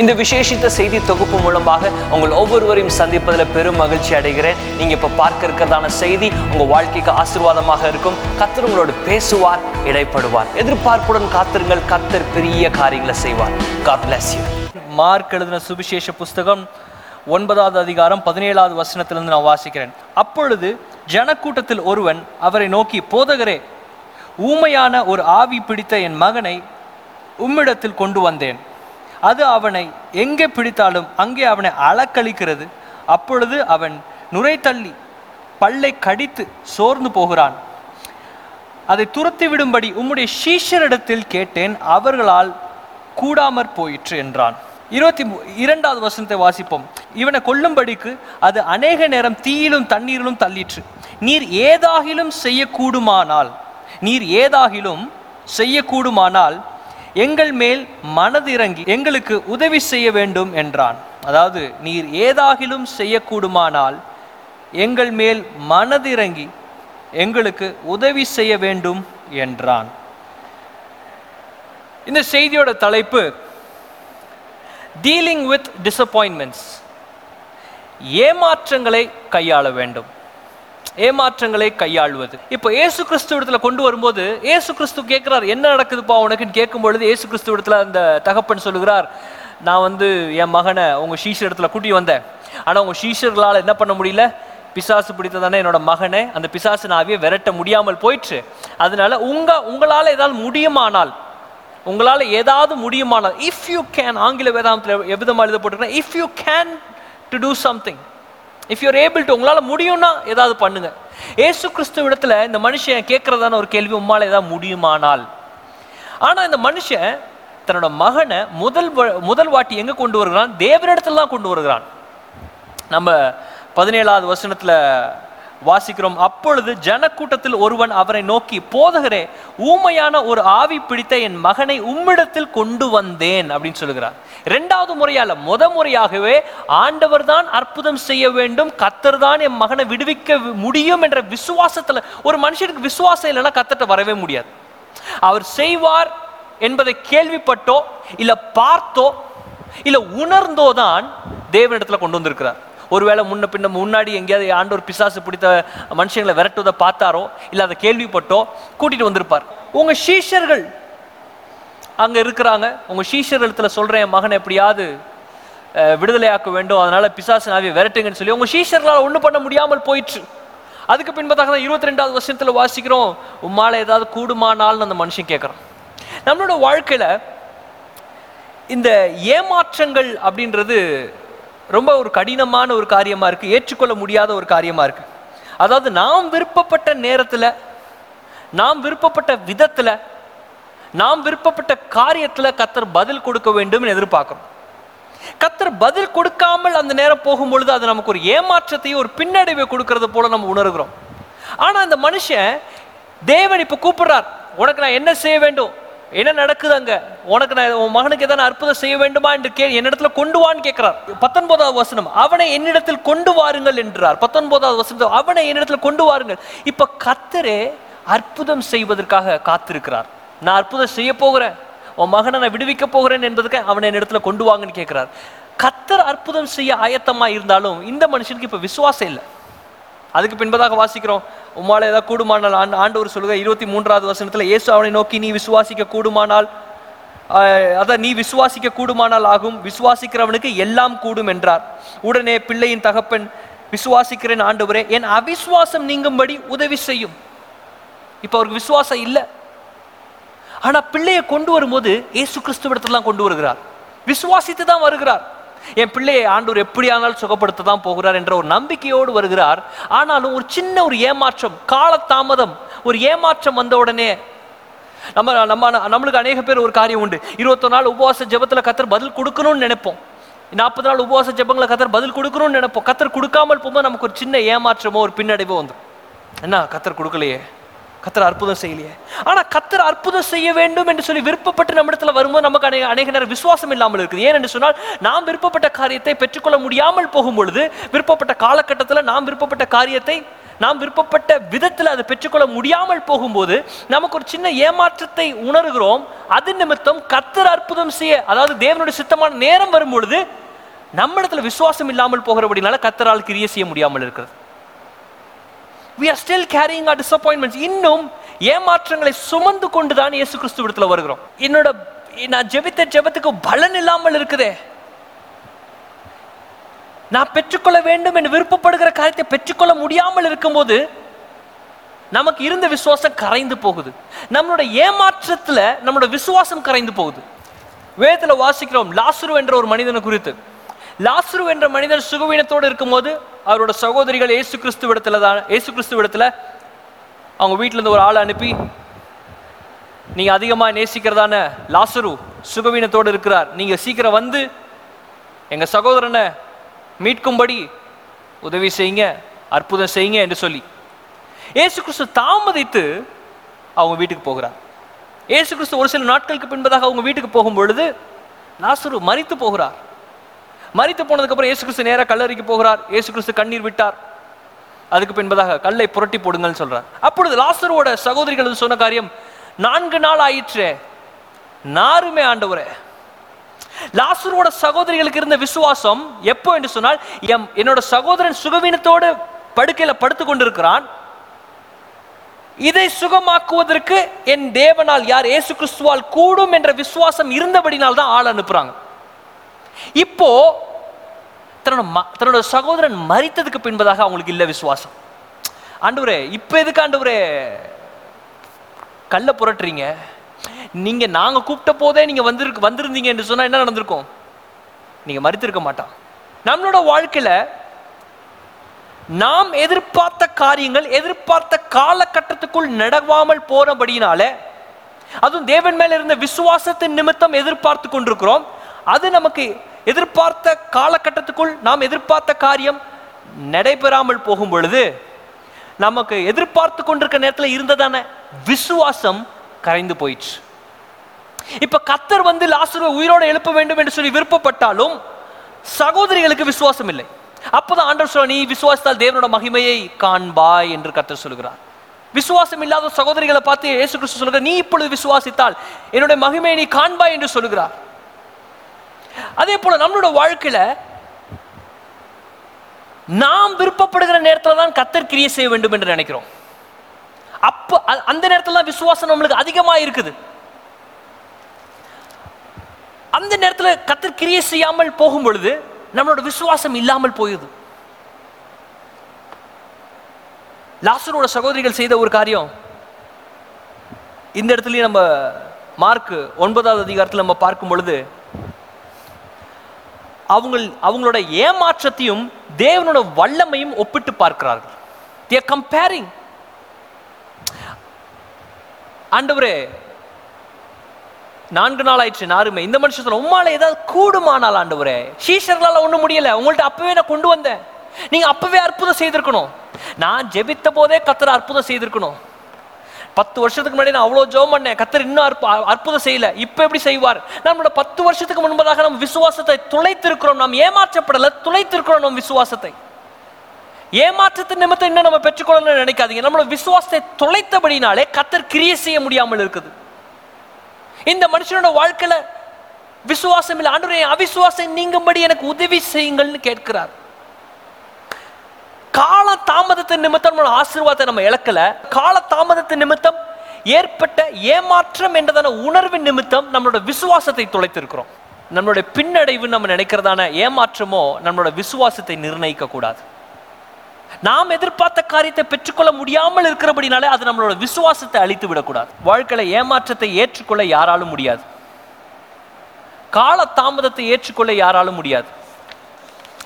இந்த விசேஷித்த செய்தி தொகுப்பு மூலமாக உங்கள் ஒவ்வொருவரையும் சந்திப்பதில் பெரும் மகிழ்ச்சி அடைகிறேன். நீங்க இப்ப பார்க்க இருக்கிறதான செய்தி உங்க வாழ்க்கைக்கு ஆசீர்வாதமாக இருக்கும். கத்தர் உங்களோடு பேசுவார் இடைப்படுவார். எதிர்பார்ப்புடன் காத்திருங்கள் கத்தர் பெரிய காரியங்களை செய்வார். God மார்க் எழுதின சுவிசேஷ புஸ்தகம் ஒன்பதாவது அதிகாரம் பதினேழாவது வசனத்திலிருந்து நான் வாசிக்கிறேன். அப்பொழுது ஜனக்கூட்டத்தில் ஒருவன் அவரை நோக்கி போதகரே ஊமையான ஒரு ஆவி பிடித்த என் மகனை உம்மிடத்தில் கொண்டு வந்தேன். அது அவனை எங்கே பிடித்தாலும் அங்கே அவனை அளக்களிக்கிறது அப்பொழுது அவன் நுரை தள்ளி பல்லை கடித்து சோர்ந்து போகிறான். அதை துரத்தி விடும்படி உம்முடைய சீஷரிடத்தில் கேட்டேன் அவர்களால் கூடாமற் போயிற்று என்றான். இருபத்தி இரண்டாவது வசனத்தை வாசிப்போம். இவனை கொல்லும்படிக்கு அது அநேக நேரம் தீயிலும் தண்ணீரிலும் தள்ளிற்று. நீர் ஏதாகிலும் செய்யக்கூடுமானால் நீர் ஏதாகிலும் செய்யக்கூடுமானால் எங்கள் மேல் மனதிறங்கி எங்களுக்கு உதவி செய்ய வேண்டும் என்றான். அதாவது நீர் ஏதாகிலும் செய்யக்கூடுமானால் எங்கள் மேல் மனதிறங்கி எங்களுக்கு உதவி செய்ய வேண்டும் என்றான். இந்த செய்தியோட தலைப்பு டீலிங் வித் டிசப்பாயின்மெண்ட்ஸ் ஏமாற்றங்களை கையாள வேண்டும். ஏமாற்றங்களை கையாளுவது. இப்போ ஏசு கிறிஸ்து இடத்துல கொண்டு வரும்போது ஏசு கிறிஸ்து கேட்கிறார் என்ன நடக்குதுப்பா? உனக்குன்னு கேட்கும் பொழுது ஏசு கிறிஸ்து இடத்துல அந்த தகப்பன் சொல்லுகிறார் நான் வந்து என் மகனை உங்கள் ஷீஷர் இடத்துல கூட்டி வந்தேன். ஆனால் உங்கள் ஷீஷர்களால் என்ன பண்ண முடியல? பிசாசு பிடித்ததானே என்னோட மகனை. அந்த பிசாசு நாவியை விரட்ட முடியாமல் போயிற்று. அதனால உங்கள் உங்களால் ஏதாவது முடியுமானால் உங்களால் ஏதாவது முடியுமானால் இஃப் யூ கேன் ஆங்கில வேதாந்தத்தில் எவ்விதமாக எழுத போட்டிருக்கேன் if you can to do something if you're able to உங்களால் முடியும்னா ஏதாவது பண்ணுங்க. ஏசு கிறிஸ்து இடத்துல இந்த மனுஷன் கேட்கறதான ஒரு கேள்வி உம்மால் ஏதாவது முடியுமானால்? ஆனால் இந்த மனுஷன் தன்னோட மகனை முதல் வ- முதல் வாட்டி எங்கே கொண்டு வருகிறான்? தேவனிடத்துல தான் கொண்டு வருகிறான். நம்ம பதினேழாவது வசனத்தில் வாசிக்கிறோம். அப்பொழுது ஜனக்கூட்டத்தில் ஒருவன் அவரை நோக்கி போதகரே ஊமையான ஒரு ஆவி பிடித்த என் மகனை உம்மிடத்தில் கொண்டு வந்தேன் அப்படின்னு சொல்லுகிறார். இரண்டாவது முறையால முத முறையாகவே ஆண்டவர் தான் அற்புதம் செய்ய வேண்டும் கத்தர் தான் என் மகனை விடுவிக்க முடியும் என்ற விசுவாசத்துல ஒரு மனுஷனுக்கு விசுவாசம் இல்லைன்னா கத்தர்கிட்ட வரவே முடியாது. அவர் செய்வார் என்பதை கேள்விப்பட்டோ இல்ல பார்த்தோ இல்ல உணர்ந்தோ தான் தேவனிடத்துல கொண்டு வந்திருக்கிறார். ஒருவேளை முன்ன பின்ன முன்னாடி எங்கேயாவது ஆண்டோர் பிசாசு பிடித்த மனுஷங்களை விரட்டுவதை பார்த்தாரோ இல்லை அதை கேள்விப்பட்டோ கூட்டிட்டு வந்திருப்பார். உங்க சீஷர்கள் அங்கே இருக்கிறாங்க. உங்க சீஷர்களிடத்துல சொல்றேன் என் மகனை எப்படியாவது விடுதலையாக்க வேண்டும். அதனால பிசாசு நாவியை விரட்டுங்கன்னு சொல்லி உங்க சீஷர்களால் ஒன்றும் பண்ண முடியாமல் போயிற்று. அதுக்கு பின்பதாக தான் இருபத்தி ரெண்டாவது வருஷத்தில் வாசிக்கிறோம் உம்மால ஏதாவது கூடுமானால்னு அந்த மனுஷன் கேட்குறான் நம்மளோட வாழ்க்கையில இந்த ஏமாற்றங்கள் அப்படின்றது ரொம்ப ஒரு கடினமான ஒரு காரியமாக இருக்குது ஏற்றுக்கொள்ள முடியாத ஒரு காரியமாக இருக்குது அதாவது நாம் விருப்பப்பட்ட நேரத்தில் நாம் விருப்பப்பட்ட விதத்தில் நாம் விருப்பப்பட்ட காரியத்தில் கத்தர் பதில் கொடுக்க வேண்டும் எதிர்பார்க்குறோம் கத்தர் பதில் கொடுக்காமல் அந்த நேரம் போகும் பொழுது அது நமக்கு ஒரு ஏமாற்றத்தையும் ஒரு பின்னடைவை கொடுக்கறது போல நம்ம உணர்கிறோம். ஆனால் அந்த மனுஷன் தேவன் இப்போ கூப்பிடுறார் உனக்கு நான் என்ன செய்ய வேண்டும்? என்ன நடக்குது அங்க? உனக்கு நான் உன் மகனுக்கு எதனா அற்புதம் செய்ய வேண்டுமா என்று கே என்னிடத்துல கொண்டு வான்னு கேட்கிறார். பத்தொன்பதாவது வசனம் அவனை என்னிடத்தில் கொண்டு வாருங்கள் என்றார். பத்தொன்பதாவது வசனம் அவனை என்னிடத்தில் கொண்டு வாருங்கள். இப்ப கத்தரே அற்புதம் செய்வதற்காக காத்திருக்கிறார். நான் அற்புதம் செய்ய போகிறேன். உன் மகனை நான் விடுவிக்க போகிறேன் என்பதுக்கு அவனை என்னிடத்துல கொண்டு வாங்கன்னு கேட்கிறார். கத்தர் அற்புதம் செய்ய ஆயத்தமா இருந்தாலும் இந்த மனுஷனுக்கு இப்ப விசுவாசம் இல்லை. அதுக்கு பின்பதாக வாசிக்கிறோம். உம்மால் ஏதாவது கூடுமானால் ஆண்டு ஆண்டவர் சொல்லுக இருபத்தி மூன்றாவது வசனத்தில் இயேசு அவனை நோக்கி நீ விசுவாசிக்க கூடுமானால் அதான் நீ விசுவாசிக்க கூடுமானால் ஆகும். விசுவாசிக்கிறவனுக்கு எல்லாம் கூடும் என்றார். உடனே பிள்ளையின் தகப்பன் விசுவாசிக்கிறேன் ஆண்டவரே என் அவிசுவாசம் நீங்கும்படி உதவி செய்யும். இப்போ அவருக்கு விசுவாசம் இல்லை. ஆனால் பிள்ளையை கொண்டு வரும்போது இயேசு கிறிஸ்துவடத்தில்தான் கொண்டு வருகிறார். விசுவாசித்து தான் வருகிறார். என் பிள்ளையை ஆண்டவர் எப்படியானாலும் சுகப்படுத்த தான் போகிறார் என்ற ஒரு நம்பிக்கையோடு வருகிறார். ஆனாலும் ஒரு சின்ன ஒரு ஏமாற்றம் காலதாமதம் ஒரு ஏமாற்றம் வந்த உடனே நம்ம நம்ம நம்மளுக்கு அநேக பேர் ஒரு காரியம் உண்டு. இருபத்தொரு நாள் உபவாச ஜபத்தில் கத்தர் பதில் கொடுக்கணும்னு நினைப்போம். நாற்பது நாள் உபவாச ஜபங்களை கத்தர் பதில் கொடுக்கணும்னு நினைப்போம். கத்தர் கொடுக்காமல் போகும்போது நமக்கு ஒரு சின்ன ஏமாற்றமோ ஒரு பின்னடைவோ வந்துடும் என்ன கத்தர் கொடுக்கலையே? கத்தர் அற்புதம் செய்யலையே. ஆனா கத்தர் அற்புதம் செய்ய வேண்டும் என்று சொல்லி விருப்பப்பட்டு நம்மிடத்துல வரும்போது நமக்கு அநேக அநேக நேரம் விசுவாசம் இல்லாமல் இருக்குது. ஏன் என்று சொன்னால் நாம் விருப்பப்பட்ட காரியத்தை பெற்றுக்கொள்ள முடியாமல் போகும் பொழுது விருப்பப்பட்ட காலகட்டத்தில் நாம் விருப்பப்பட்ட காரியத்தை நாம் விருப்பப்பட்ட விதத்தில் அதை பெற்றுக்கொள்ள முடியாமல் போகும்போது நமக்கு ஒரு சின்ன ஏமாற்றத்தை உணர்கிறோம். அது நிமித்தம் கத்தர் அற்புதம் செய்ய அதாவது தேவனுடைய சித்தமான நேரம் வரும்பொழுது நம்மிடத்துல விசுவாசம் இல்லாமல் போகிறபடினால கத்தரால் கிரிய செய்ய முடியாமல் இருக்கிறது. We are still carrying our disappointments. இன்னும் ஏமாற்றங்களை சுமந்து கொண்டு தான் இயேசு கிறிஸ்து இடத்துல வருகிறோம். என்னோட நான் ஜெபித்த ஜெபத்துக்கு பலன் இல்லாமல் இருக்குதே. நான் பெற்றுக்கொள்ள வேண்டும் என்று விருப்பப்படுகிற காரியத்தை பெற்றுக்கொள்ள முடியாமல் இருக்கும்போது நமக்கு இருந்த விசுவாசம் கரைந்து போகுது. நம்மளோட ஏமாற்றத்துல நம்மளோட விசுவாசம் கரைந்து போகுது. வேதத்துல வாசிக்கிறோம் லாசுரு என்ற ஒரு மனிதனை குறித்து. லாசுரு என்ற மனிதர் சுகவீனத்தோடு இருக்கும்போது அவரோட சகோதரிகள் ஏசு கிறிஸ்து இடத்துல தான் ஏசு கிறிஸ்து இடத்துல அவங்க வீட்டிலேருந்து ஒரு ஆளை அனுப்பி நீங்கள் அதிகமாக நேசிக்கிறதான லாசுரு சுகவீனத்தோடு இருக்கிறார். நீங்கள் சீக்கிரம் வந்து எங்கள் சகோதரனை மீட்கும்படி உதவி செய்யுங்க அற்புதம் செய்யுங்க என்று சொல்லி ஏசு கிறிஸ்து தாமதித்து அவங்க வீட்டுக்கு போகிறார். ஏசு கிறிஸ்து ஒரு சில நாட்களுக்கு பின்பதாக அவங்க வீட்டுக்கு போகும் பொழுது லாசரு மறித்து போகிறார். மறித்து போனதுக்கப்புறம் இயேசு கிறிஸ்து நேராக கல்லறைக்கு போகிறார். இயேசு கிறிஸ்து கண்ணீர் விட்டார். அதுக்கு பின்பதாக கல்லை புரட்டி போடுங்கள்னு சொல்கிறார் அப்பொழுது லாசரோட சகோதரிகள் சொன்ன காரியம் நான்கு நாள் ஆயிற்றே நாருமே ஆண்டவரே. லாசரோட சகோதரிகளுக்கு இருந்த விசுவாசம் எப்போ என்று சொன்னால் எம் என்னோட சகோதரன் சுகவீனத்தோடு படுக்கையில் படுத்து கொண்டிருக்கிறான். இதை சுகமாக்குவதற்கு என் தேவனால் யார் ஏசு கிறிஸ்துவால் கூடும் என்ற விசுவாசம் இருந்தபடினால் தான் ஆள் அனுப்புறாங்க. இப்போ தன்னோட தன்னோட சகோதரன் மறித்ததுக்கு பின்பதாக அவங்களுக்கு இல்ல விசுவாசம். ஆண்டவரே இப்போ எதுக்கு ஆண்டவரே கல்ல புரட்டுறீங்க? நீங்க நாங்க கூப்பிட்ட போதே நீங்க வந்திருக்கு வந்திருந்தீங்க என்று சொன்னா என்ன நடந்திருக்கும்? நீங்க மறித்திருக்க மாட்டான். நம்மளோட வாழ்க்கையில நாம் எதிர்பார்த்த காரியங்கள் எதிர்பார்த்த காலகட்டத்துக்குள் நடவாமல் போனபடினாலே அதுவும் தேவன் மேல இருந்த விசுவாசத்தின் நிமித்தம் எதிர்பார்த்து கொண்டிருக்கிறோம். அது நமக்கு எதிர்பார்த்த காலகட்டத்துக்குள் நாம் எதிர்பார்த்த காரியம் நடைபெறாமல் போகும் பொழுது நமக்கு எதிர்பார்த்து கொண்டிருக்க நேரத்தில் இருந்ததான விசுவாசம் கரைந்து போயிடுச்சு இப்ப கத்தர் வந்து லாசுருவை உயிரோட எழுப்ப வேண்டும் என்று சொல்லி விருப்பப்பட்டாலும் சகோதரிகளுக்கு விசுவாசம் இல்லை. அப்பதான் ஆண்டவர் சொல்ல நீ விசுவாசத்தால் தேவனோட மகிமையை காண்பாய் என்று கத்தர் சொல்கிறார் விசுவாசம் இல்லாத சகோதரிகளை பார்த்து இயேசு கிறிஸ்து சொல்கிறார் நீ இப்பொழுது விசுவாசித்தால் என்னுடைய மகிமையை நீ காண்பாய் என்று சொல்கிறார் அதே போல நம்மளோட வாழ்க்கையில நாம் விருப்பப்படுகிற நேரத்துல தான் கத்தர் கிரியை செய்ய வேண்டும் என்று நினைக்கிறோம். அப்ப அந்த நேரத்துல தான் விசுவாசம் நம்மளுக்கு அதிகமா இருக்குது. அந்த நேரத்தில் கத்தர் கிரியை செய்யாமல் போகும் பொழுது நம்மளோட விசுவாசம் இல்லாமல் போயுது லாசரோட சகோதரிகள் செய்த ஒரு காரியம். இந்த இடத்துலயும் நம்ம மார்க் ஒன்பதாவது அதிகாரத்தில் நம்ம பார்க்கும் பொழுது அவங்க அவங்களோட ஏமாற்றத்தையும் தேவனோட வல்லமையும் ஒப்பிட்டு பார்க்கிறார்கள். They கம்பேரிங் ஆண்டவரே நான்கு நாள் ஆயிடுச்சு நாருமே இந்த மனுஷன் சொல்ல உம்மால ஏதாவது கூடுமானால் ஆண்டவரே ஷீஷர்களால ஒண்ணும் முடியல. உங்கள்ட்ட அப்பவே நான் கொண்டு வந்தேன். நீங்க அப்பவே அற்புதம் செய்திருக்கணும். நான் ஜெபித்த போதே கத்தர் அற்புதம் செய்திருக்கணும். பத்து வருஷத்துக்கு முன்னாடி நான் அவ்வளோ ஜோம் பண்ணேன். கத்தர் இன்னும் அற்ப அற்புதம் செய்யல. இப்போ எப்படி செய்வார்? நம்மளோட பத்து வருஷத்துக்கு முன்பதாக நம்ம விசுவாசத்தை துளைத்திருக்கிறோம். நாம் ஏமாற்றப்படல துளைத்திருக்கிறோம் நம்ம விசுவாசத்தை. ஏமாற்றத்தின் நிமித்தம் இன்னும் நம்ம பெற்றுக்கொள்ளணும்னு நினைக்காதீங்க. நம்மளோட விசுவாசத்தை துளைத்தபடினாலே கத்தர் கிரியை செய்ய முடியாமல் இருக்குது. இந்த மனுஷனோட வாழ்க்கையில விசுவாசம் இல்லை. ஆண்டவரே அவிசுவாசம் நீங்கும்படி எனக்கு உதவி செய்யுங்கள்னு கேட்கிறார். கால தாமதத்தின் நிமித்தம் நம்மளோட ஆசீர்வாதத்தை நம்ம இழக்கல. கால தாமதத்தின் நிமித்தம் ஏற்பட்ட ஏமாற்றம் என்றதான உணர்வின் நிமித்தம் நம்மளோட விசுவாசத்தை தொலைத்திருக்கிறோம். நம்மளுடைய பின்னடைவு நம்ம நினைக்கிறதான ஏமாற்றமோ நம்மளோட விசுவாசத்தை நிர்ணயிக்க கூடாது நாம் எதிர்பார்த்த காரியத்தை பெற்றுக்கொள்ள முடியாமல் இருக்கிறபடினாலே அது நம்மளோட விசுவாசத்தை அழித்து விடக்கூடாது. வாழ்க்கையில ஏமாற்றத்தை ஏற்றுக்கொள்ள யாராலும் முடியாது. கால தாமதத்தை ஏற்றுக்கொள்ள யாராலும் முடியாது.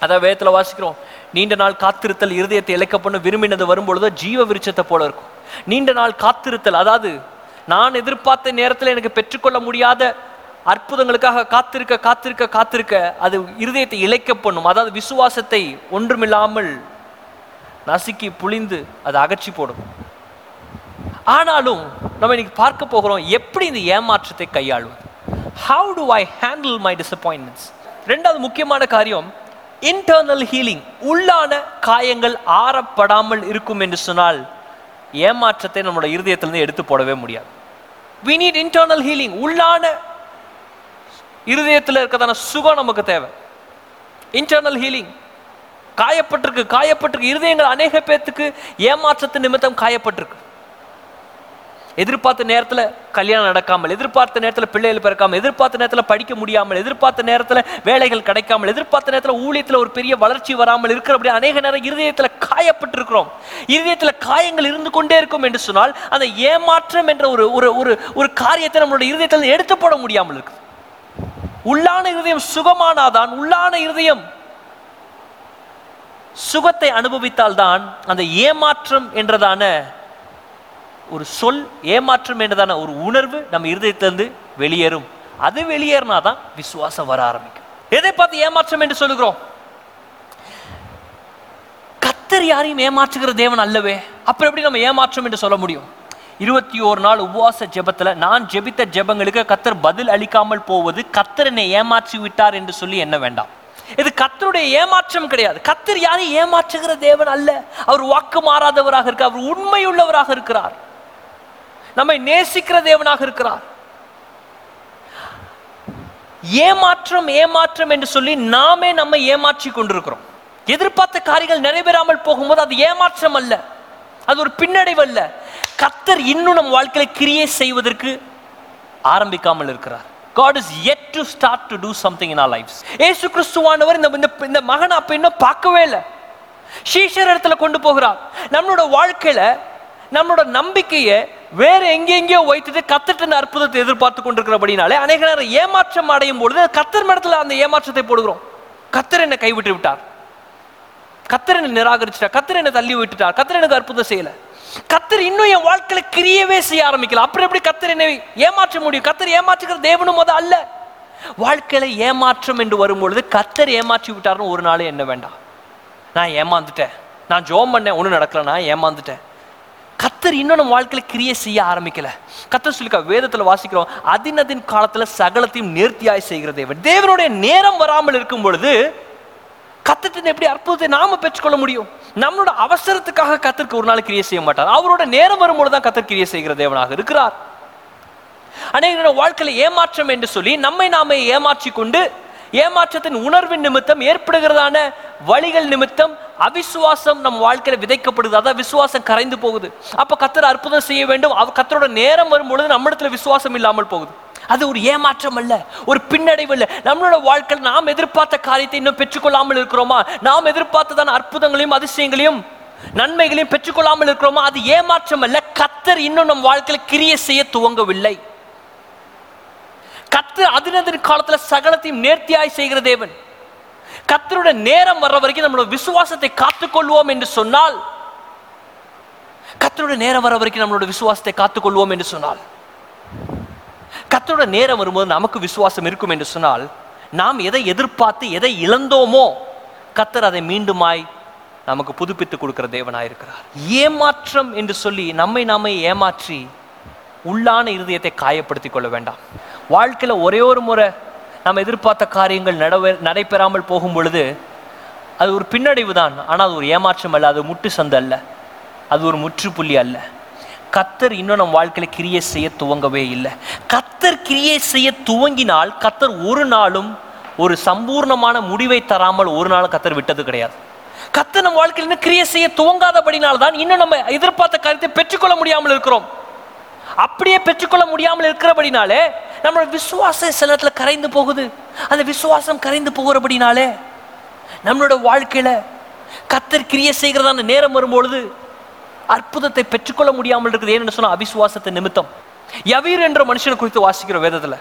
அதான் வேதத்தில் வாசிக்கிறோம். நீண்ட நாள் காத்திருத்தல் இருதயத்தை இழைக்க பண்ண விரும்பினது வரும்பொழுது ஜீவ விருட்சத்தை போல இருக்கும். நீண்ட நாள் காத்திருத்தல் அதாவது நான் எதிர்பார்த்த நேரத்தில் எனக்கு பெற்றுக்கொள்ள முடியாத அற்புதங்களுக்காக காத்திருக்க காத்திருக்க காத்திருக்க அது இருதயத்தை இழைக்க பண்ணும். அதாவது விசுவாசத்தை ஒன்றுமில்லாமல் நசுக்கி புளிந்து அதை அகற்றி போடும். ஆனாலும் நம்ம இன்னைக்கு பார்க்க போகிறோம் எப்படி இந்த ஏமாற்றத்தை கையாளுவது? How do I handle my disappointments ரெண்டாவது முக்கியமான காரியம் இன்டர்னல் ஹீலிங் உள்ளான காயங்கள் ஆறப்படாமல் இருக்கும் என்று சொன்னால் ஏமாற்றத்தை நம்மளோட இருதயத்திலிருந்து எடுத்து போடவே முடியாது. வி நீட் இன்டர்னல் ஹீலிங் உள்ளான இருதயத்தில் இருக்கதான சுகம் நமக்கு தேவை. இன்டர்னல் ஹீலிங் காயப்பட்டிருக்கு காயப்பட்டிருக்கு இருதயங்கள் அநேக பேர்த்துக்கு ஏமாற்றத்து நிமித்தம் காயப்பட்டிருக்கு. எதிர்பார்த்த நேரத்தில் கல்யாணம் நடக்காமல் எதிர்பார்த்த நேரத்தில் பிள்ளைகள் பிறக்காமல் எதிர்பார்த்த நேரத்தில் படிக்க முடியாமல் எதிர்பார்த்த நேரத்தில் வேலைகள் கிடைக்காமல் எதிர்பார்த்த நேரத்தில் ஊழியத்தில் ஒரு பெரிய வளர்ச்சி வராமல் இருக்கிற அப்படி அநேக நேரம் இருதயத்தில் காயப்பட்டிருக்கிறோம். இருதயத்தில் காயங்கள் இருந்து கொண்டே இருக்கும் என்று சொன்னால் அந்த ஏமாற்றம் என்ற ஒரு ஒரு ஒரு ஒரு காரியத்தை நம்மளுடைய இருதயத்தில் எடுத்து போட முடியாமல் இருக்கு உள்ளான இருதயம் சுகமானாதான் உள்ளான இருதயம் சுகத்தை அனுபவித்தால்தான் அந்த ஏமாற்றம் என்றதான ஒரு சொல் ஏமாற்றம் என்றதான ஒரு உணர்வு நம்ம இருதயத்திலிருந்து வெளியேறும். அது வெளியேறினாதான் விசுவாசம் வர ஆரம்பிக்கும். எதை பார்த்து ஏமாற்றம் என்று சொல்லுகிறோம்? கத்தர் யாரையும் ஏமாற்றுகிற தேவன் அல்லவே. அப்புறம் எப்படி நம்ம ஏமாற்றம் என்று சொல்ல முடியும்? இருபத்தி ஒரு நாள் உபவாச ஜெபத்துல நான் ஜெபித்த ஜெபங்களுக்கு கத்தர் பதில் அளிக்காமல் போவது கத்தர் என்னை ஏமாற்றி விட்டார் என்று சொல்லி என்ன வேண்டாம்? இது கத்தருடைய ஏமாற்றம் கிடையாது. கத்தர் யாரையும் ஏமாற்றுகிற தேவன் அல்ல. அவர் வாக்கு மாறாதவராக இருக்கார் அவர் உண்மையுள்ளவராக இருக்கிறார். நம்மை நேசிக்கிற தேவனாக இருக்கிறார். ஏமாற்றம் ஏமாற்றம் என்று சொல்லி நாமே நம்மை ஏமாற்றி கொண்டிருக்கிறோம். எதிர்பார்த்த காரியங்கள் நிறைவேறாமல் போகும்போது அது ஏமாற்றம் அல்ல. அது ஒரு பின்னடைவு அல்ல. கத்தர் இன்னும் நம் வாழ்க்கையில கிரியை செய்வதற்கு ஆரம்பிக்காமல் இருக்கிறார். God is yet to start to do something in our lives. ஏசு கிறிஸ்துவானவர் இந்த இந்த இந்த மகன் அப்ப இன்னும் பார்க்கவே இல்லை. சீஷர் இடத்துல கொண்டு போகிறார். நம்மளோட வாழ்க்கையில நம்மளோட நம்பிக்கையை வேற எங்கெங்கேயோ வைத்துட்டு கத்துட்டு அற்புதத்தை எதிர்பார்த்து கொண்டிருக்கிறபடினாலே அநேக நேரம் ஏமாற்றம் அடையும் பொழுது கத்தர் மடத்துல அந்த ஏமாற்றத்தை போடுகிறோம். கத்தர் என்னை கைவிட்டு விட்டார். கத்தர் என்னை நிராகரிச்சிட்டார். கத்தர் என்னை தள்ளி விட்டுட்டார். கத்தர் எனக்கு அற்புதம் செய்யல. கத்தர் இன்னும் என் வாழ்க்கையில கிரியவே செய்ய ஆரம்பிக்கல. அப்புறம் எப்படி கத்தர் என்னை ஏமாற்ற முடியும்? கத்தர் ஏமாற்றுகிற தேவனும் அது அல்ல. வாழ்க்கையில ஏமாற்றம் என்று வரும்பொழுது கத்தர் ஏமாற்றி விட்டார்னு ஒரு நாள் என்ன வேண்டாம். நான் ஏமாந்துட்டேன். நான் ஜோம் பண்ணேன். ஒன்றும் நடக்கல. நான் ஏமாந்துட்டேன். கத்தர் இன்னும் நம்ம வாழ்க்கையில் கிரியை செய்ய ஆரம்பிக்கல. கத்தர் சொல்லிக்கா வேதத்தில் வாசிக்கிறோம் அதினதின் காலத்தில் சகலத்தையும் நேர்த்தியாய் செய்கிற தேவன். தேவனுடைய நேரம் வராமல் இருக்கும் பொழுது கத்தத்தின் எப்படி அற்புதத்தை நாம பெற்றுக்கொள்ள முடியும்? நம்மளோட அவசரத்துக்காக கத்தருக்கு ஒரு நாள் கிரியை செய்ய மாட்டார். அவரோட நேரம் வரும்பொழுது தான் கத்தர் கிரியை செய்கிற தேவனாக இருக்கிறார். அநேக வாழ்க்கையில் ஏமாற்றம் என்று சொல்லி நம்மை நாமே ஏமாற்றி கொண்டு ஏமாற்றத்தின் உணர்வின் நிமித்தம் ஏற்படுகிறதான வழிகள் நிமித்தம் அவிசுவாசம் நம் வாழ்க்கையில விதைக்கப்படுது. அதான் விசுவாசம் கரைந்து போகுது. அப்ப கத்தர் அற்புதம் செய்ய வேண்டும். அவ கத்தரோட நேரம் வரும்பொழுது நம்மிடத்துல விசுவாசம் இல்லாமல் போகுது. அது ஒரு ஏமாற்றம் அல்ல ஒரு பின்னடைவு இல்லை நம்மளோட வாழ்க்கையில் நாம் எதிர்பார்த்த காரியத்தை இன்னும் பெற்றுக்கொள்ளாமல் இருக்கிறோமா? நாம் எதிர்பார்த்ததான அற்புதங்களையும் அதிசயங்களையும் நன்மைகளையும் பெற்றுக்கொள்ளாமல் இருக்கிறோமா? அது ஏமாற்றம் அல்ல. கத்தர் இன்னும் நம் வாழ்க்கையில் கிரிய செய்ய துவங்கவில்லை. கத்து அதினதின் காலத்துல சகலத்தையும் நேர்த்தியாய் செய்கிற தேவன். கத்தருடைய நேரம் வர்ற வரைக்கும் நம்மளோட விசுவாசத்தை காத்துக்கொள்வோம் என்று சொன்னால் கத்தருடைய நேரம் வர வரைக்கும் நம்மளோட விசுவாசத்தை காத்துக்கொள்வோம் என்று சொன்னால் கத்தரோட நேரம் வரும்போது நமக்கு விசுவாசம் இருக்கும் என்று சொன்னால் நாம் எதை எதிர்பார்த்து எதை இழந்தோமோ கத்தர் அதை மீண்டுமாய் நமக்கு புதுப்பித்து கொடுக்கிற தேவனாய் இருக்கிறார். ஏமாற்றம் என்று சொல்லி நம்மை நாமே ஏமாற்றி உள்ளான இருதயத்தை காயப்படுத்திக் கொள்ள வேண்டாம். வாழ்க்கையில் ஒரே ஒரு முறை நம்ம எதிர்பார்த்த காரியங்கள் நடவே நடைபெறாமல் போகும் பொழுது அது ஒரு பின்னடைவு தான். ஆனால் அது ஒரு ஏமாற்றம் அல்ல அது முட்டு சந்தை அல்ல. அது ஒரு முற்றுப்புள்ளி அல்ல. கத்தர் இன்னும் நம் வாழ்க்கையில் கிரியை செய்ய துவங்கவே இல்லை. கத்தர் கிரியை செய்ய துவங்கினால் கத்தர் ஒரு நாளும் ஒரு சம்பூர்ணமான முடிவை தராமல் ஒரு நாளும் கத்தர் விட்டது கிடையாது. கத்தர் நம் வாழ்க்கையில் இன்னும் கிரியை செய்ய துவங்காதபடினால் தான் இன்னும் நம்ம எதிர்பார்த்த காரியத்தை பெற்றுக்கொள்ள முடியாமல் இருக்கிறோம். அப்படியே பெற்றுக்கொள்ள முடியாமல் இருக்கிறபடினாலே நம்மளோட விசுவாசம் சில இடத்துல கரைந்து போகுது. அந்த விசுவாசம் கரைந்து போகிறபடினாலே நம்மளோட வாழ்க்கையில கத்தர் கிரியை செய்கிறதான நேரம் வரும்பொழுது அற்புதத்தை பெற்றுக்கொள்ள முடியாமல் இருக்குது. ஏன்னு சொன்னா அவிசுவாசத்தை நிமித்தம். யவீர் என்ற மனுஷனை குறித்து வாசிக்கிற வேதத்துல.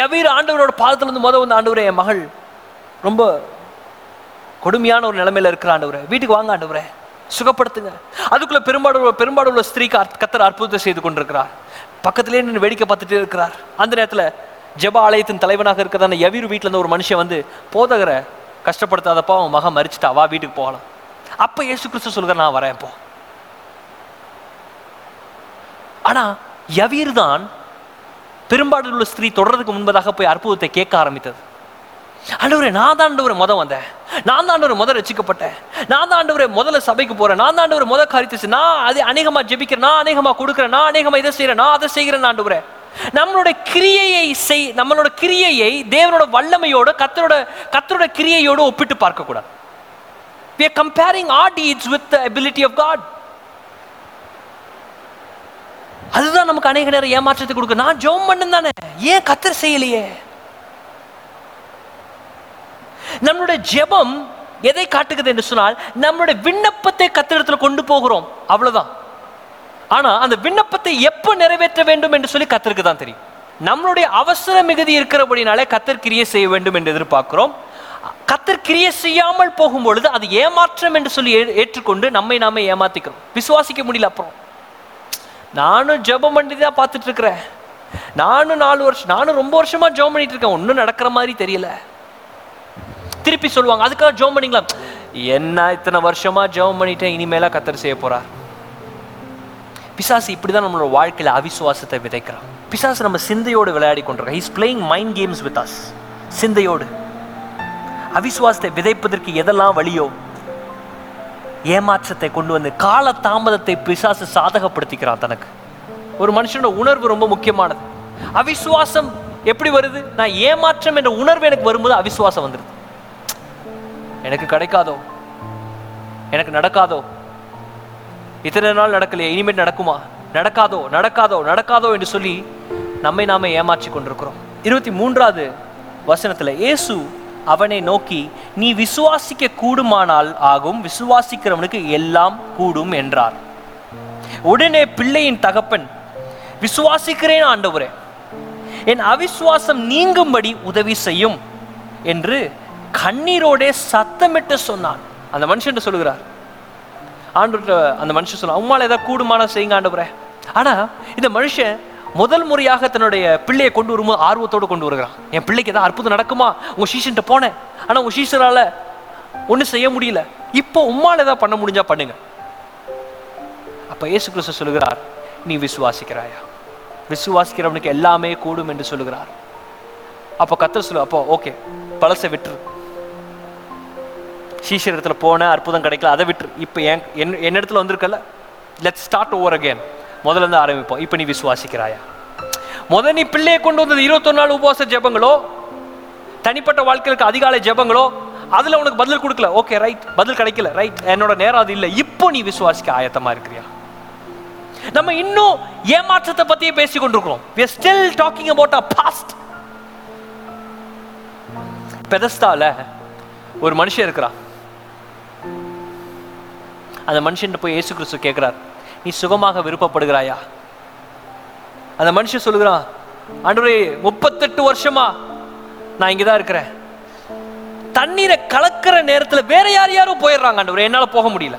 யவீர் ஆண்டவரோட பாதத்துல இருந்து முத வந்து ஆண்டவரே என் மகள் ரொம்ப கொடுமையான ஒரு நிலைமையில இருக்கிற ஆண்டவரே. வீட்டுக்கு வாங்க ஆண்டவரே. சுகப்படுத்துங்க. அதுக்குள்ள பெரும்பாடு பெரும்பாடு உள்ள ஸ்திரீக்கு கத்தர் அற்புதத்தை செய்து கொண்டிருக்கிறார். பக்கத்திலே நின்று வேடிக்கை பார்த்துட்டே இருக்கிறார். அந்த நேரத்துல ஜெப ஆலயத்தின் தலைவனாக இருக்கிறதான யவீர் வீட்டுல இருந்து ஒரு மனுஷன் வந்து போதகரை கஷ்டப்படுத்தாதப்பா அவன் மகன் மறிச்சிட்டா வா வீட்டுக்கு போகலாம். அப்ப இயேசு கிறிஸ்து சொல்கிற நான் வரேன் இப்போ ஆனா யவீர் தான் பெரும்பாடு உள்ள ஸ்திரீ தொடர்றதுக்கு முன்பதாக போய் அற்புதத்தை கேட்க ஆரம்பித்தது. அண்டவரே நான் தான் ஒரு மொதல் வந்தேன். நான் தான் ஒரு முதல் ரசிக்கப்பட்டேன். நான் தான் ஒரு முதல்ல சபைக்கு போறேன். நான் தான் ஒரு முதல் காரியத்தை நான் அது அநேகமா ஜெபிக்கிறேன். நான் அநேகமா கொடுக்குறேன். நான் அநேகமா இதை செய்கிறேன் நான் அதை செய்கிறேன் ஆண்டவரே. நம்மளோட கிரியையை செய் நம்மளோட கிரியையை தேவனோட வல்லமையோட கத்தரோட கத்தரோட கிரியையோட ஒப்பிட்டு பார்க்க கூடாது we are comparing our deeds with the ability of god. அதுதான் நமக்கு அநேக நேரம் ஏமாற்றத்தை கொடுக்க நான் ஜோம் பண்ணேன் தானே. ஏன் கத்தர் செய்யலையே? நம்மளுடைய ஜெபம் எதை காட்டுகிறது என்று சொன்னால் நம்மளுடைய விண்ணப்பத்தை கத்திரத்தில் கொண்டு போகிறோம். அவ்வளவுதான். ஆனா அந்த விண்ணப்பத்தை எப்போ நிறைவேற்ற வேண்டும் என்று சொல்லி கத்தருக்கு தான் தெரியும். நம்மளுடைய அவசர மிகுதி இருக்கிறபடினாலே கத்தர் கிரியை செய்ய வேண்டும் என்று எதிர்பார்க்கிறோம். கத்தர் கிரியை செய்யாமல் போகும் பொழுது அது ஏமாற்றம் என்று சொல்லி ஏ- ஏற்றுக்கொண்டு நம்மை நாமே ஏமாத்திக்கிறோம். விசுவாசிக்க முடியல அப்புறம். நானும் ஜெபம் பண்ணி தான் பார்த்துட்டு இருக்கிறேன். நானும் நாலு வருஷம் நானும் ரொம்ப வருஷமா ஜெபம் பண்ணிட்டு இருக்கேன். ஒன்றும் நடக்கிற மாதிரி தெரியல. திருப்பி சொல்லுவாங்க. அதுக்காக ஜோம் பண்ணிக்கலாம் என்ன இத்தனை வருஷமா ஜெபம் பண்ணிட்டேன் இனிமேலா கத்தர் செய்ய போறா பிசாசு இப்படிதான் நம்மளோட வாழ்க்கையில அவிசுவாசத்தை விதைக்கிறான். பிசாசு நம்ம சிந்தையோடு விளையாடி கொண்டிருக்கோம் he's playing mind games with us சிந்தையோடு. அவிசுவாசத்தை விதைப்பதற்கு எதெல்லாம் வழியோ ஏமாற்றத்தை கொண்டு வந்து கால தாமதத்தை பிசாசு சாதகப்படுத்திக்கிறான் தனக்கு. ஒரு மனுஷனோட உணர்வு ரொம்ப முக்கியமானது. அவிசுவாசம் எப்படி வருது? நான் ஏமாற்றம் என்ற உணர்வு எனக்கு வரும்போது அவிசுவாசம் வந்துடுது எனக்கு கிடைக்காதோ? எனக்கு நடக்காதோ? இத்தனை நாள் நடக்கலையே இனிமேல் நடக்குமா? நடக்காதோ நடக்காதோ நடக்காதோ என்று சொல்லி நம்மை நாமே ஏமாற்றி கொண்டிருக்கிறோம். இருபத்தி மூன்றாவது வசனத்தில் இயேசு அவனை நோக்கி நீ விசுவாசிக்க கூடுமானால் ஆகும் விசுவாசிக்கிறவனுக்கு எல்லாம் கூடும் என்றார். உடனே பிள்ளையின் தகப்பன் விசுவாசிக்கிறேன் ஆண்டவரே என் அவிசுவாசம் நீங்கும்படி உதவி செய்யும் என்று கண்ணீரோடே சத்தமிட்டு சொன்னான். அந்த மனுஷன் சொல்லுகிறார்? ஆண்டு அந்த மனுஷன் சொன்னான் உம்மால ஏதாவது கூடுமான செய்யுங்க ஆண்டவரே. ஆனா இந்த மனுஷன் முதல் முறையாக தன்னுடைய பிள்ளையை கொண்டு வரும்போது ஆர்வத்தோடு கொண்டு வருகிறான். என் பிள்ளைக்கு ஏதாவது அற்புதம் நடக்குமா? உங்க சீஷன்ட்ட போனேன். ஆனா உங்க சீஷரால ஒன்றும் செய்ய முடியல. இப்போ உம்மால ஏதாவது பண்ண முடிஞ்சா பண்ணுங்க. அப்ப இயேசு கிறிஸ்து சொல்லுகிறார் நீ விசுவாசிக்கிறாயா? விசுவாசிக்கிறவனுக்கு எல்லாமே கூடும் என்று சொல்லுகிறார். அப்போ கத்தர் சொல்லு அப்போ ஓகே பழசை விட்டுரு. சீஷர் இடத்துல போன அற்புதம் கிடைக்கல அதை விட்டு. இப்போ என் என் என் இடத்துல வந்திருக்கல லெட் ஸ்டார்ட் ஓவர் அகேன் முதல்ல இருந்து ஆரம்பிப்போம். இப்போ நீ விசுவாசிக்கிறாயா? முதல் நீ பிள்ளையை கொண்டு வந்தது இருபத்தொன்னு நாள் உபவாச ஜெபங்களோ? தனிப்பட்ட வாழ்க்கைக்கு அதிகாலை ஜெபங்களோ? அதில் உனக்கு பதில் கொடுக்கல. ஓகே ரைட் பதில் கிடைக்கல. ரைட் என்னோட நேரம் அது இல்லை. இப்போ நீ விசுவாசிக்க ஆயத்தமாக இருக்கிறியா? நம்ம இன்னும் ஏமாற்றத்தை பத்தியே பேசி கொண்டிருக்கிறோம். We are still talking about our past. பெதஸ்தால ஒரு மனுஷன் இருக்கிறான். அந்த மனுஷன் போய் இயேசு கிறிஸ்து கேட்குறார் நீ சுகமாக விருப்பப்படுகிறாயா? அந்த மனுஷன் சொல்லுகிறான் ஆண்டவரே முப்பத்தெட்டு வருஷமா நான் இங்கே தான் இருக்கிறேன். தண்ணீரை கலக்கிற நேரத்தில் வேற யார் யாரும் போயிடுறாங்க ஆண்டவரே என்னால் போக முடியல.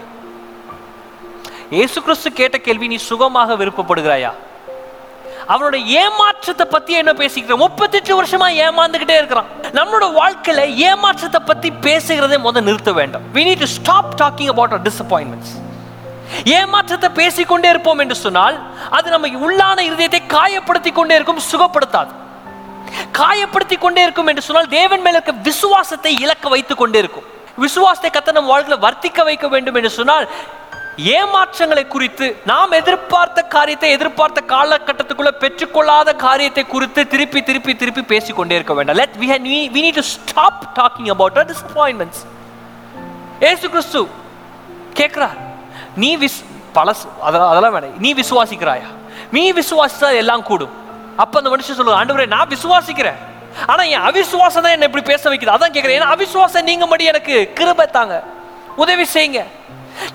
இயேசு கிறிஸ்து கேட்ட கேள்வி நீ சுகமாக விருப்பப்படுகிறாயா? அவனோட ஏமாற்றத்தை பத்தி என்ன பேசிக்கிறோம் முப்பத்தெட்டு வருஷமா ஏமாந்துகிட்டே இருக்கிறான். நம்மளோட வாழ்க்கையில ஏமாற்றத்தை பத்தி பேசுகிறதை முதல் நிறுத்த வேண்டும். We need to stop talking about our disappointments. ஏமாற்றத்தை பேசிக்கொண்டே இருப்போம் என்று சொன்னால் அது நம்ம உள்ளான இருதயத்தை காயப்படுத்தி கொண்டே இருக்கும் சுகப்படுத்தாது. காயப்படுத்தி கொண்டே இருக்கும் என்று சொன்னால் தேவன் மேல இருக்க விசுவாசத்தை இழக்க வைத்துக் கொண்டே இருக்கும். விசுவாசத்தை கத்த நம் வாழ்க்கையில வர்த்திக்க வைக்க வேண்டும் என்று சொன்னால் ஏமாற்றங்களை குறித்து நாம் எதிர்பார்த்த காரியத்தை எதிர்பார்த்த காலகட்டத்துக்குள்ள பெற்றுக்கொள்ளாத காரியத்தை குறித்து திருப்பி திருப்பி திருப்பி பேசிக்கொண்டே இருக்க வேண்டாம். Let we had- we, we need to stop talking about our disappointments. Yesu Kristhu கேட்கிறார் நீ விஸ் பழசு அதெல்லாம் அதெல்லாம் வேணாம். நீ விசுவாசிக்கிறாயா? நீ விசுவாசித்தா எல்லாம் கூடும். அப்போ அந்த மனுஷன் சொல்லுவார் ஆண்டவரே நான் விசுவாசிக்கிறேன். ஆனா என் அவிசுவாசம் தான் என்ன இப்படி பேச வைக்குது. அதான் கேட்குறேன் ஏன்னா அவிசுவாசம் நீங்க மட்டும் எனக்கு கிருபை தாங்க. உதவி செய்யுங்க.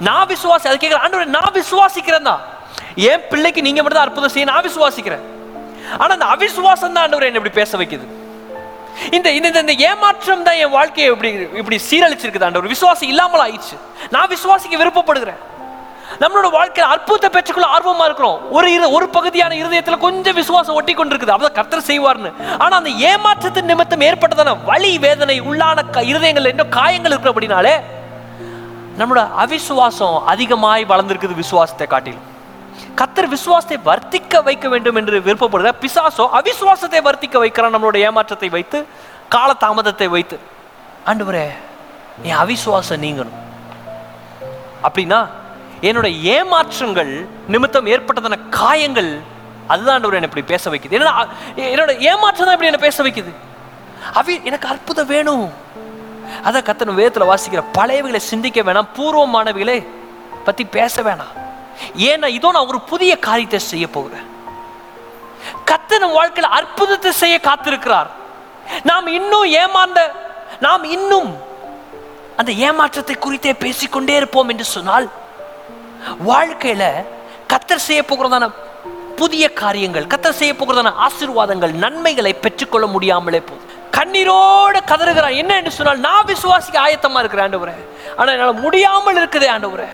நான் விசுவாசி அது கேட்கிறேன் ஆண்டவரே நான் விசுவாசிக்கிறேன் தான் என் பிள்ளைக்கு நீங்க மட்டும் தான் அற்புதம் செய்ய நான் விசுவாசிக்கிறேன். ஆனா அந்த அவிசுவாசம் தான் ஆண்டவர் என்ன இப்படி பேச வைக்குது. இந்த இந்த இந்த- ஏமாற்றம் தான் என் வாழ்க்கையை இப்படி இப்படி சீரழிச்சிருக்குது ஆண்டவர். விசுவாசம் இல்லாமல் ஆயிடுச்சு. நான் விசுவாசிக்க விருப்பப்படுகிறேன். நம்மளோட வாழ்க்கையில் அற்புதத்தை பெற்றுக்கொள்ள ஆர்வமா இருக்கிறோம். ஒரு இரு ஒரு பகுதியான இருதயத்துல கொஞ்சம் விசுவாசம் ஒட்டி கொண்டிருக்குது. அப்பதான் கர்த்தர் செய்வார்னு. ஆனா அந்த ஏமாற்றத்தின் நிமித்தம் ஏற்பட்டதான வலி வேதனை உள்ளான க- இருதயங்கள்ல இன்னும் காயங்கள் இருக்கிறபடினாலே நம்மளோட அவிசுவாசம் அதிகமாய் வளர்ந்திருக்குது விசுவாசத்தை காட்டிலும். கத்தர் விசுவாசத்தை வர்த்திக்க வைக்க வேண்டும் என்று விருப்பப்படுகிற பிசாசோ அவிசுவாசத்தை வர்த்திக்க வைக்கிறான் நம்மளோட ஏமாற்றத்தை வைத்து கால தாமதத்தை வைத்து. ஆண்டவரே என் அவிசுவாசம் நீங்கணும். அப்படின்னா என்னோட ஏமாற்றங்கள் நிமித்தம் ஏற்பட்டதான காயங்கள் அதுதான் ஆண்டவர் என்னை இப்படி பேச வைக்குது. என்னோட என்னோட ஏமாற்றம் தான் இப்படி என்னை பேச வைக்குது. அவி எனக்கு அற்புதம் வேணும். அதை கத்தன வேதத்தில் வாசிக்கிற பழையவைகளை சிந்திக்க வேணாம் பூர்வமானவைகளை பற்றி பேச வேணாம். ஏன்னா இதோ நான் ஒரு புதிய காரியத்தை செய்ய போகிறேன். கத்தன வாழ்க்கையில் அற்புதத்தை செய்ய காத்திருக்கிறார். நாம் இன்னும் ஏமாந்த நாம் இன்னும் அந்த ஏமாற்றத்தை குறித்தே பேசிக்கொண்டே இருப்போம் என்று சொன்னால் வாழ்க்கையில கத்தர் செய்ய போகிறதான புதிய காரியங்கள் கத்தர் செய்ய போகிறதான ஆசீர்வாதங்கள் நன்மைகளை பெற்றுக்கொள்ள முடியாமலே போதும் கண்ணீரோடு கதறுகிறான் என்ன என்று சொன்னால் நான் விசுவாசிக்க ஆயத்தமாக இருக்கிறேன் ஆண்டவரே. ஆனால் என்னால் முடியாமல் இருக்குது ஆண்டவரே.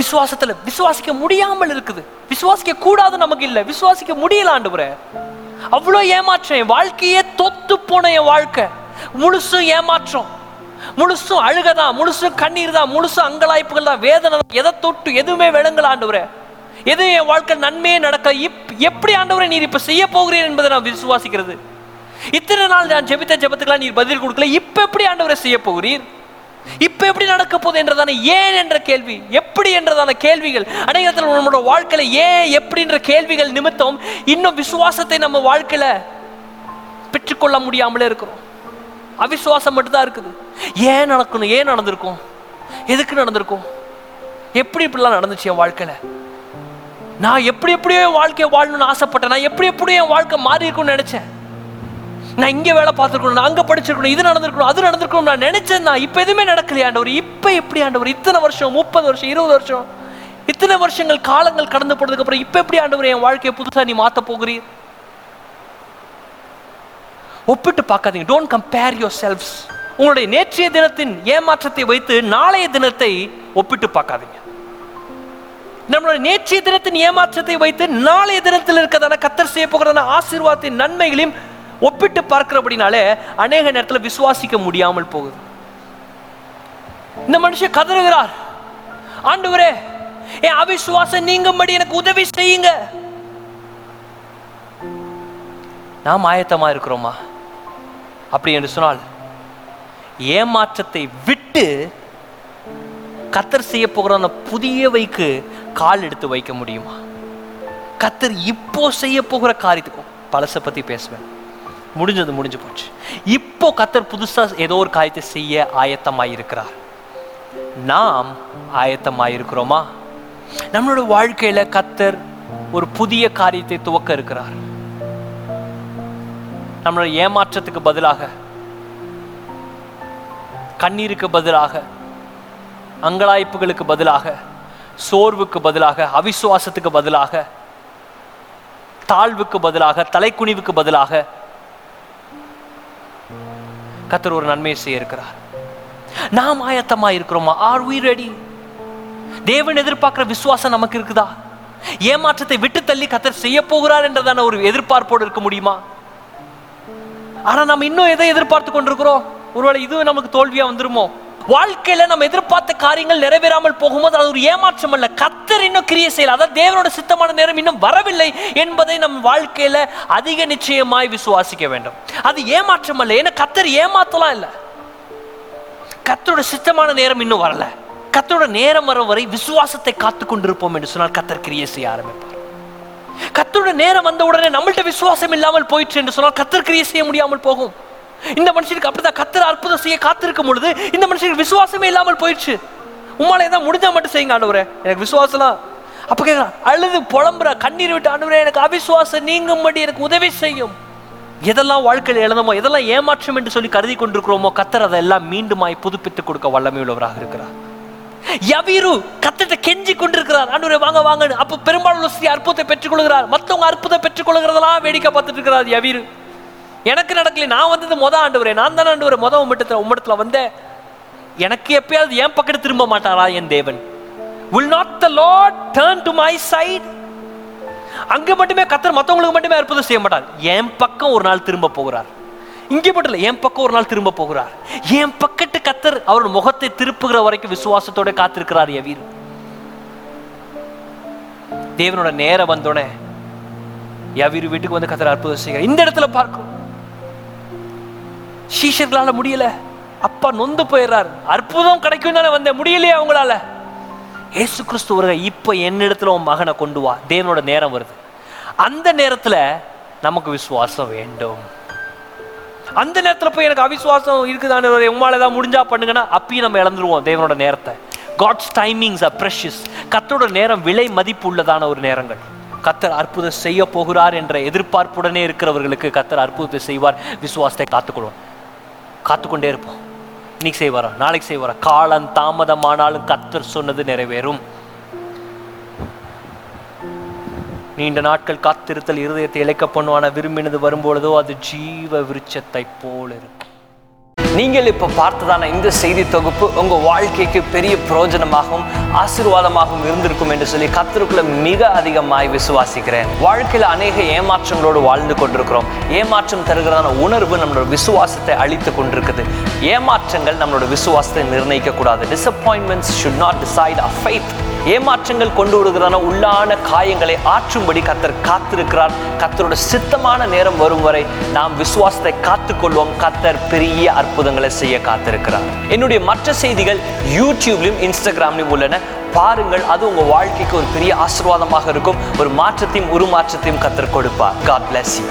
விசுவாசத்தில் விசுவாசிக்க முடியாமல் இருக்குது. விசுவாசிக்க கூடாது நமக்கு இல்லை. விசுவாசிக்க முடியல ஆண்டவரே. அவ்வளோ ஏமாற்றம். என் வாழ்க்கையே தொத்து போன என் வாழ்க்கை. முழுசும் ஏமாற்றம். முழுசும் அழுகதான். முழுசும் கண்ணீர் தான் முழுசும் அங்கலாய்ப்புகள் தான் வேதனை தான். எதை தொட்டு எதுவுமே விளங்கல ஆண்டவரே. எதுவும் என் வாழ்க்கை நன்மையே நடக்க இப் எப்படி ஆண்டவரை நீர் இப்போ செய்ய போகிறீர் என்பதை நான் விசுவாசிக்கிறது. இத்தனை நாள் நான் ஜெபித்த ஜெபத்துக்கெல்லாம் நீர் பதில் கொடுக்கல. இப்ப எப்படி ஆண்டவரை செய்ய போகிறீர்? இப்ப எப்படி நடக்க போகுது என்றதான ஏன் என்ற கேள்வி? எப்படி என்றதான கேள்விகள்? அநேகத்தில் நம்மளோட வாழ்க்கையில ஏன் எப்படின்ற கேள்விகள் நிமித்தம் இன்னும் விசுவாசத்தை நம்ம வாழ்க்கையில பெற்றுக்கொள்ள முடியாமலே இருக்கிறோம். அவிசுவாசம் மட்டும்தான் இருக்குது. ஏன் நடக்கணும்? ஏன் நடந்திருக்கும்? எதுக்கு நடந்திருக்கும்? எப்படி இப்படிலாம் நடந்துச்சு என் வாழ்க்கையில? நான் எப்படி எப்படியோ என் வாழ்க்கையை வாழணும்னு ஆசைப்பட்டேன். நான் எப்படி எப்படியோ என் வாழ்க்கை மாறி இருக்கும்னு நினைச்சேன். நான் இங்கே வேலை பார்த்துருக்கணும் நான் அங்கே படிச்சிருக்கணும் இது நடந்திருக்கணும் அது நடந்திருக்கணும் நான் நினைச்சேன். நான் இப்போ எதுவுமே நடக்கலையா ஆண்டவர். இப்போ எப்படி ஆண்டவர்? இத்தனை வருஷம் முப்பது வருஷம் இருபது வருஷம் இத்தனை வருஷங்கள் காலங்கள் கடந்து போனதுக்கு அப்புறம் இப்போ எப்படி ஆண்டவர் என் வாழ்க்கையை புதுசாக நீ மாற்ற போகிறீர்? ஒப்பிட்டு பார்க்காதீங்க. டோன்ட் கம்பேர் யோர் செல்ஃப்ஸ் உங்களுடைய நேற்றைய தினத்தின் ஏமாற்றத்தை வைத்து நாளைய தினத்தை ஒப்பிட்டு பார்க்காதீங்க. நம்மளுடைய நேற்றைய தினத்தின் ஏமாற்றத்தை வைத்து நாளைய தினத்தில் இருக்கிறதான கத்தர் செய்ய போகிறதான ஆசீர்வாதத்தின் நன்மைகளையும் ஒப்பிட்டு பார்க்கிறபடினாலே அநேக நேரத்தில் விசுவாசிக்க முடியாமல் போகுது. இந்த மனுஷன் கதறுகிறார். ஆண்டவரே என் அவிசுவாசம் நீங்கும்படி எனக்கு உதவி செய்யுங்க. நாம் ஆயத்தமா இருக்கிறோமா? அப்படி என்று சொன்னால் ஏமாற்றத்தை விட்டு கத்தர் செய்ய போகிற அந்த புதியவைக்கு கால் எடுத்து வைக்க முடியுமா? கத்தர் இப்போ செய்ய போகிற காரியத்துக்கும் பழசை பத்தி பேசுவேன். முடிஞ்சது முடிஞ்சு போச்சு. இப்போ கத்தர் புதுசா ஏதோ ஒரு காரியத்தை செய்ய ஆயத்தமாக இருக்கிறார் நாம் ஆயத்தமாக இருக்கிறோமா நம்மளோட வாழ்க்கையில கத்தர் ஒரு புதிய காரியத்தை துவக்க இருக்கிறார். நம்மளோட ஏமாற்றத்துக்கு பதிலாக கண்ணீருக்கு பதிலாக அங்கலாய்ப்புகளுக்கு பதிலாக சோர்வுக்கு பதிலாக அவிசுவாசத்துக்கு பதிலாக தாழ்வுக்கு பதிலாக தலைக்குனிவுக்கு பதிலாக கத்தர் ஒரு நன்மையை செய்ய இருக்கிறார் நாம் ஆயத்தமா இருக்கிறோமா? ஆர் வி ரெடி தேவன் எதிர்பார்க்கிற விசுவாசம் நமக்கு இருக்குதா? ஏமாற்றத்தை விட்டு தள்ளி கத்தர் செய்ய போகிறார் என்றதான ஒரு எதிர்பார்ப்போடு இருக்க முடியுமா? ஆனா நம்ம இன்னும் எதை எதிர்பார்த்து கொண்டிருக்கிறோம்? ஒருவேளை இது நமக்கு தோல்வியா வந்துருமோ? வாழ்க்கையில நம்ம எதிர்பார்த்த காரியங்கள் நிறைவேறாமல் போகும்போது அது ஒரு ஏமாற்றம் அல்ல. கத்தர் இன்னும் கிரியை செய்யல. அதாவது தேவனோட சித்தமான நேரம் இன்னும் வரவில்லை என்பதை நம் வாழ்க்கையில அதிக நிச்சயமாய் விசுவாசிக்க வேண்டும். அது ஏமாற்றம் அல்ல. ஏன்னா கத்தர் ஏமாத்தலாம் இல்லை. கத்தரோட சித்தமான நேரம் இன்னும் வரல. கத்தரோட நேரம் வர வரை விசுவாசத்தை காத்து கொண்டிருப்போம் என்று சொன்னால் கத்தர் கிரியை செய்ய ஆரம்பிப்பார். கத்தரோட நேரம் வந்த உடனே நம்மள்ட்ட விசுவாசம் இல்லாமல் போயிற்று என்று சொன்னால் கத்தர் கிரியை செய்ய முடியாமல் போகும். இந்த மனுஷனுக்கு அப்படிதான் கத்தர் அற்புதம் செய்ய காத்திருக்கும் பொழுது இந்த மனுஷனுக்கு விசுவாசமே இல்லாமல் போயிடுச்சு. உம்மால ஏதாவது முடிஞ்சா மட்டும் செய்யுங்க ஆண்டவரே. எனக்கு விசுவாசம்லாம் அப்ப கேட்கறான் அழுது புலம்புற கண்ணீர் விட்டு ஆண்டவரே எனக்கு அவிசுவாசம் நீங்கும்படி எனக்கு உதவி செய்யும். எதெல்லாம் வாழ்க்கையில் எழுதமோ எதெல்லாம் ஏமாற்றம் என்று சொல்லி கருதி கொண்டிருக்கிறோமோ கத்தர் அதெல்லாம் மீண்டுமாய் புதுப்பித்து கொடுக்க வல்லமை உள்ளவராக இருக்கிறார். யவீரு கத்திட்ட கெஞ்சி கொண்டிருக்கிறார் ஆண்டவரே வாங்க வாங்க அப்ப பெரும்பாலும் ஸ்ரீ அற்புதத்தை பெற்றுக்கொள்கிறார். மற்றவங்க அற்புதம் பெற்றுக்கொள்கிறதெல்லாம் வேடிக்கை பார்த்துட்டு இருக்கிறார் யவீரு. எனக்கு நடக்கல நான் வந்தது மொதல் ஆண்டவரே நான் தானே ஆண்டவரே மொதல் உம்மிடத்துல உம்மிடத்தில் வந்தேன். எனக்கு எப்பயாவது என் பக்கத்து திரும்ப மாட்டாரா என் தேவன்? Will not the lord turn to my side? அங்க மட்டுமே கத்தர் மத்தவங்களுக்கு மட்டுமே அற்புதம் செய்ய மாட்டார். என் பக்கம் ஒரு நாள் திரும்ப போகிறார். இங்கே மட்டும் இல்லை என் பக்கம் ஒரு நாள் திரும்ப போகிறார். என் பக்கத்து கத்தர் அவர் முகத்தை திருப்புகிற வரைக்கும் விசுவாசத்தோட காத்திருக்கிறார் எவீர் தேவனோட நேரம் வந்தோடனே வீர் வீட்டுக்கு வந்து கத்தர் அற்புதம் செய்கிறார். இந்த இடத்துல பார்க்கும் சீஷர்களால முடியல. அப்பா நொந்து போயிடுறார் அற்புதம் கிடைக்கும் தானே வந்தேன் முடியலையே அவங்களால. ஏசு கிறிஸ்து வருக இப்போ என்னிடத்துல உன் மகனை கொண்டு வா. தேவனோட நேரம் வருது. அந்த நேரத்தில் நமக்கு விசுவாசம் வேண்டும். அந்த நேரத்தில் போய் எனக்கு அவிசுவாசம் இருக்குதானே உங்களால் ஏதாவது முடிஞ்சா பண்ணுங்கன்னா அப்பயும் நம்ம இழந்துருவோம் தேவனோட நேரத்தை. காட்ஸ் டைமிங்ஸ் ஆர் ப்ரெஷஸ் கத்தோட நேரம் விலை மதிப்பு உள்ளதான ஒரு நேரங்கள். கத்தர் அற்புதம் செய்ய போகிறார் என்ற எதிர்பார்ப்புடனே இருக்கிறவர்களுக்கு கத்தர் அற்புதத்தை செய்வார். விசுவாசத்தை காத்துக்கொள்வோம். காத்துக்கொண்டே இருப்போம். இன்னைக்கு செய்வாரா? நாளைக்கு செய்வாரா? காலம் தாமதமானாலும் கத்தர் சொன்னது நிறைவேறும். நீண்ட நாட்கள் காத்திருத்தல் இருதயத்தை இழைக்க பண்ணுவான. விரும்பினது வரும்பொழுதோ அது ஜீவ விருட்சத்தை போல இருக்கும். நீங்கள் இப்போ பார்த்ததான இந்த செய்தி தொகுப்பு உங்க வாழ்க்கைக்கு பெரிய பிரயோஜனமாகவும் ஆசீர்வாதமாகவும் இருந்திருக்கும் என்று சொல்லி கத்தருக்குள்ள மிக அதிகமாய் விசுவாசிக்கிறேன். வாழ்க்கையில் அநேக ஏமாற்றங்களோடு வாழ்ந்து கொண்டிருக்கிறோம். ஏமாற்றம் தருகிறதான உணர்வு நம்மளோட விசுவாசத்தை அழித்து கொண்டிருக்குது. ஏமாற்றங்கள் நம்மளோட விசுவாசத்தை நிர்ணயிக்க கூடாது disappointments should not decide a faith ஏமாற்றங்கள் கொண்டு வருகிறதான உள்ளான காயங்களை ஆற்றும்படி கத்தர் காத்திருக்கிறார். கத்தரோட சித்தமான நேரம் வரும் வரை நாம் விசுவாசத்தை காத்துக்கொள்வோம். கத்தர் பெரிய அற்புதம் அற்புதங்களை செய்ய காத்திருக்கிறார். என்னுடைய மற்ற செய்திகள் யூடியூப்லையும் இன்ஸ்டாகிராம்லையும் உள்ளன. பாருங்கள் அது உங்க வாழ்க்கைக்கு ஒரு பெரிய ஆசீர்வாதமாக இருக்கும். ஒரு மாற்றத்தையும் உருமாற்றத்தையும் கத்தர் கொடுப்பார். God bless you